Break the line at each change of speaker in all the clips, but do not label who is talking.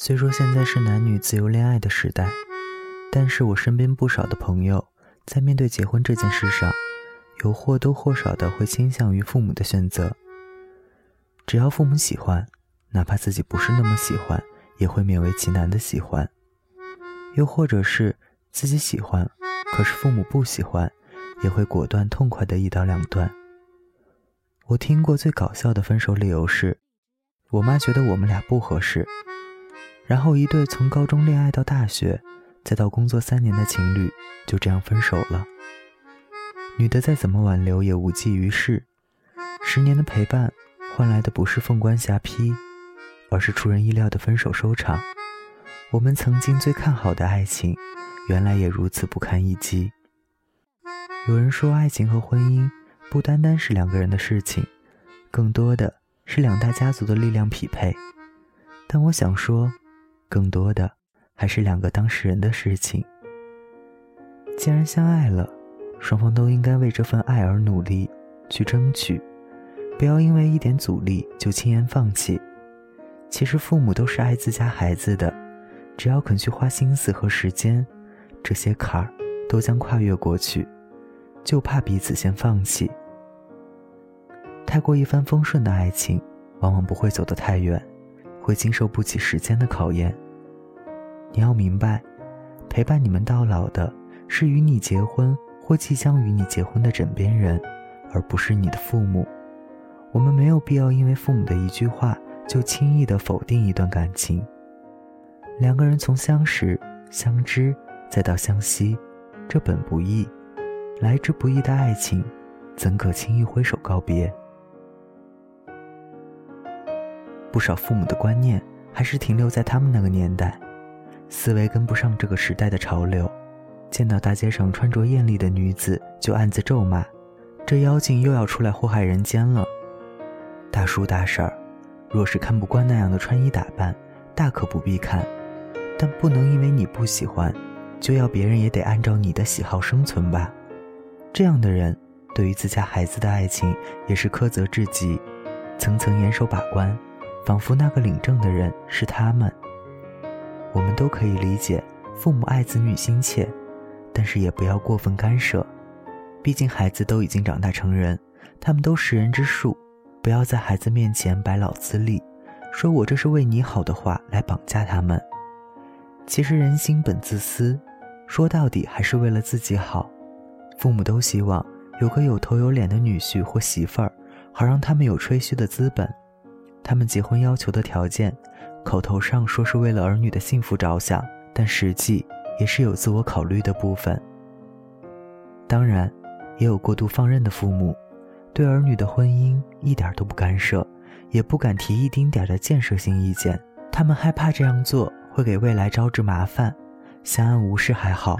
虽说现在是男女自由恋爱的时代，但是我身边不少的朋友在面对结婚这件事上，有或多或少的会倾向于父母的选择。只要父母喜欢，哪怕自己不是那么喜欢，也会勉为其难的喜欢。又或者是自己喜欢，可是父母不喜欢，也会果断痛快的一刀两断。我听过最搞笑的分手理由是，我妈觉得我们俩不合适。然后，一对从高中恋爱到大学，再到工作三年的情侣就这样分手了。女的再怎么挽留也无济于事，十年的陪伴换来的不是凤冠霞帔，而是出人意料的分手收场。我们曾经最看好的爱情，原来也如此不堪一击。有人说，爱情和婚姻不单单是两个人的事情，更多的是两大家族的力量匹配。但我想说。更多的还是两个当事人的事情。既然相爱了，双方都应该为这份爱而努力，去争取，不要因为一点阻力就轻言放弃。其实父母都是爱自家孩子的，只要肯去花心思和时间，这些坎儿都将跨越过去。就怕彼此先放弃。太过一帆风顺的爱情，往往不会走得太远。会经受不起时间的考验。你要明白，陪伴你们到老的是与你结婚或即将与你结婚的枕边人，而不是你的父母。我们没有必要因为父母的一句话就轻易的否定一段感情。两个人从相识、相知再到相惜，这本不易。来之不易的爱情，怎可轻易挥手告别？不少父母的观念还是停留在他们那个年代，思维跟不上这个时代的潮流。见到大街上穿着艳丽的女子，就暗自咒骂：“这妖精又要出来祸害人间了。”大叔大婶儿，若是看不惯那样的穿衣打扮，大可不必看，但不能因为你不喜欢，就要别人也得按照你的喜好生存吧。这样的人，对于自家孩子的爱情也是苛责至极，层层严守把关。仿佛那个领证的人是他们。我们都可以理解父母爱子女心切，但是也不要过分干涉。毕竟孩子都已经长大成人，他们都识人之术，不要在孩子面前摆老资历，说我这是为你好的话来绑架他们。其实人心本自私，说到底还是为了自己好。父母都希望有个有头有脸的女婿或媳妇儿，好让他们有吹嘘的资本。他们结婚要求的条件，口头上说是为了儿女的幸福着想，但实际也是有自我考虑的部分。当然，也有过度放任的父母，对儿女的婚姻一点都不干涉，也不敢提一丁点的建设性意见。他们害怕这样做会给未来招致麻烦，相安无事还好，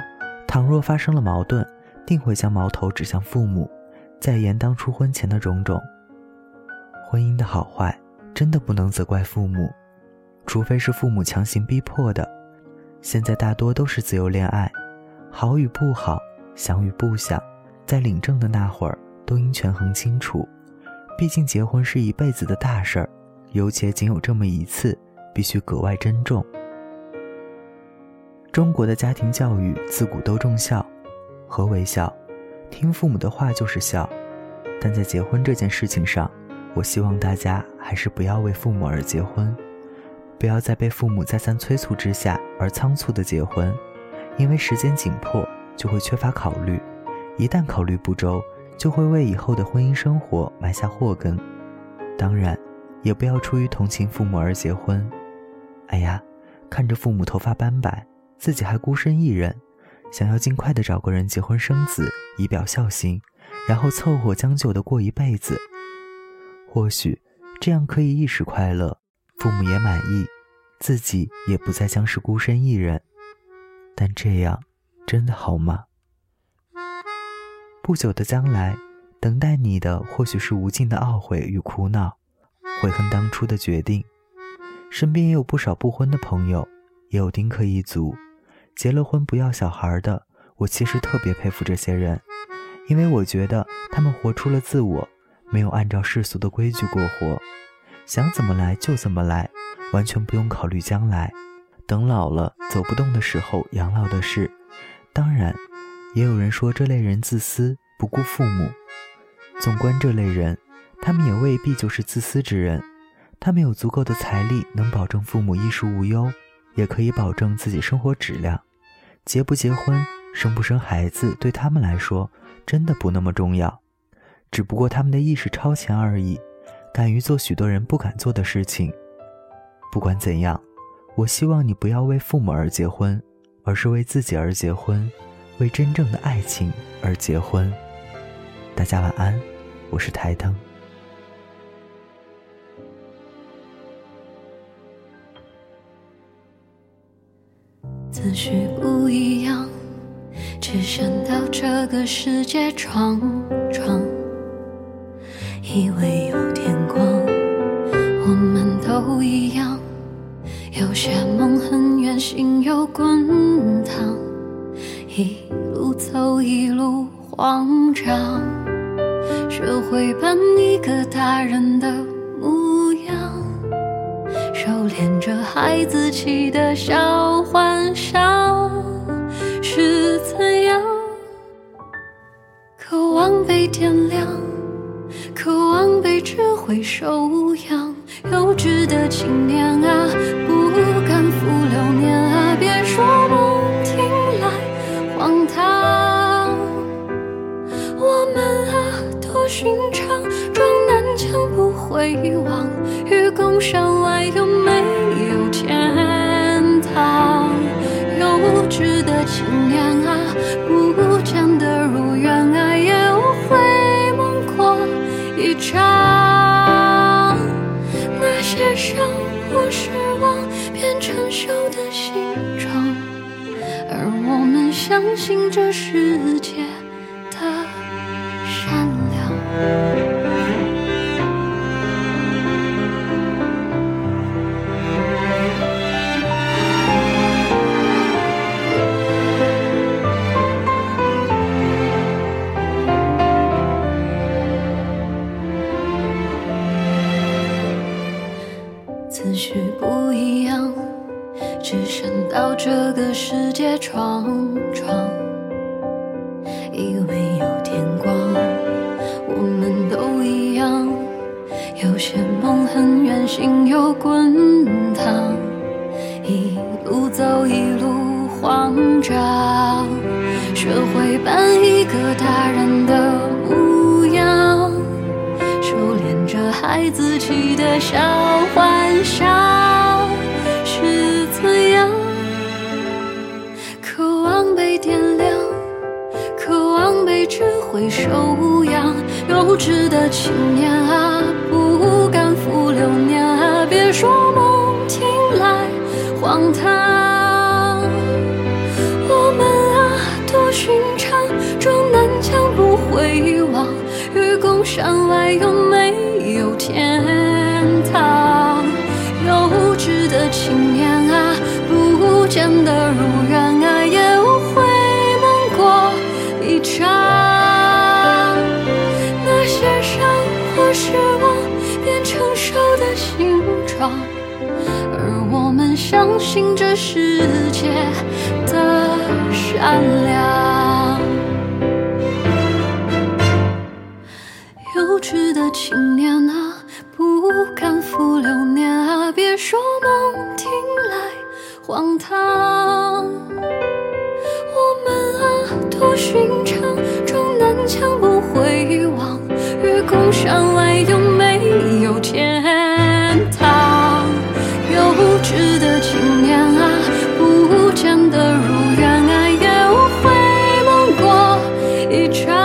倘若发生了矛盾，定会将矛头指向父母，再言当初婚前的种种。婚姻的好坏。真的不能责怪父母，除非是父母强行逼迫的。现在大多都是自由恋爱，好与不好，想与不想，在领证的那会儿都应权衡清楚。毕竟结婚是一辈子的大事儿，尤其仅有这么一次，必须格外珍重。中国的家庭教育自古都重孝，何为孝？听父母的话就是孝，但在结婚这件事情上。我希望大家还是不要为父母而结婚，不要在被父母再三催促之下而仓促的结婚，因为时间紧迫就会缺乏考虑，一旦考虑不周，就会为以后的婚姻生活埋下祸根。当然，也不要出于同情父母而结婚。哎呀，看着父母头发斑白，自己还孤身一人，想要尽快的找个人结婚生子，以表孝心，然后凑合将就的过一辈子。或许这样可以一时快乐，父母也满意，自己也不再将是孤身一人。但这样真的好吗？不久的将来，等待你的或许是无尽的懊悔与苦恼，悔恨当初的决定。身边也有不少不婚的朋友，也有丁克一族，结了婚不要小孩的。我其实特别佩服这些人，因为我觉得他们活出了自我。没有按照世俗的规矩过活，想怎么来就怎么来，完全不用考虑将来。等老了走不动的时候养老的事。当然，也有人说这类人自私，不顾父母。纵观这类人，他们也未必就是自私之人。他们有足够的财力，能保证父母衣食无忧，也可以保证自己生活质量。结不结婚，生不生孩子，对他们来说真的不那么重要。只不过他们的意识超前而已，敢于做许多人不敢做的事情。不管怎样，我希望你不要为父母而结婚，而是为自己而结婚，为真正的爱情而结婚。大家晚安，我是台灯。
思绪不一样，只想到这个世界闯闯。以为有天光，我们都一样。有些梦很远，心又滚烫，一路走一路慌张。学会扮一个大人的模样，收敛着孩子气的小幻想，是怎样？渴望被点亮，望被智慧收养，幼稚的青年啊，不敢负流年啊，别说梦听来荒唐，我们啊。多寻常，撞南墙不回望，愚公山外有没有天堂？幼稚的青年啊，不见得如愿啊，也无悔梦过一场。相信这世界的善良。思绪不一样，只身到这个世界闯闯，以为有天光。我们都一样，有些梦很远，心又滚烫，一路走一路慌张，学会扮一个大人的模样，收敛着孩子气的笑只会收养。幼稚的青年啊，不敢负流年啊，别说梦听来荒唐。我们啊，多寻常，撞南墙不回望，愚公山外有没有天堂？幼稚的青年啊，不见得如而我们相信这世界的善良。幼稚的青年啊，不敢负流年啊，别说梦听来荒唐。一场。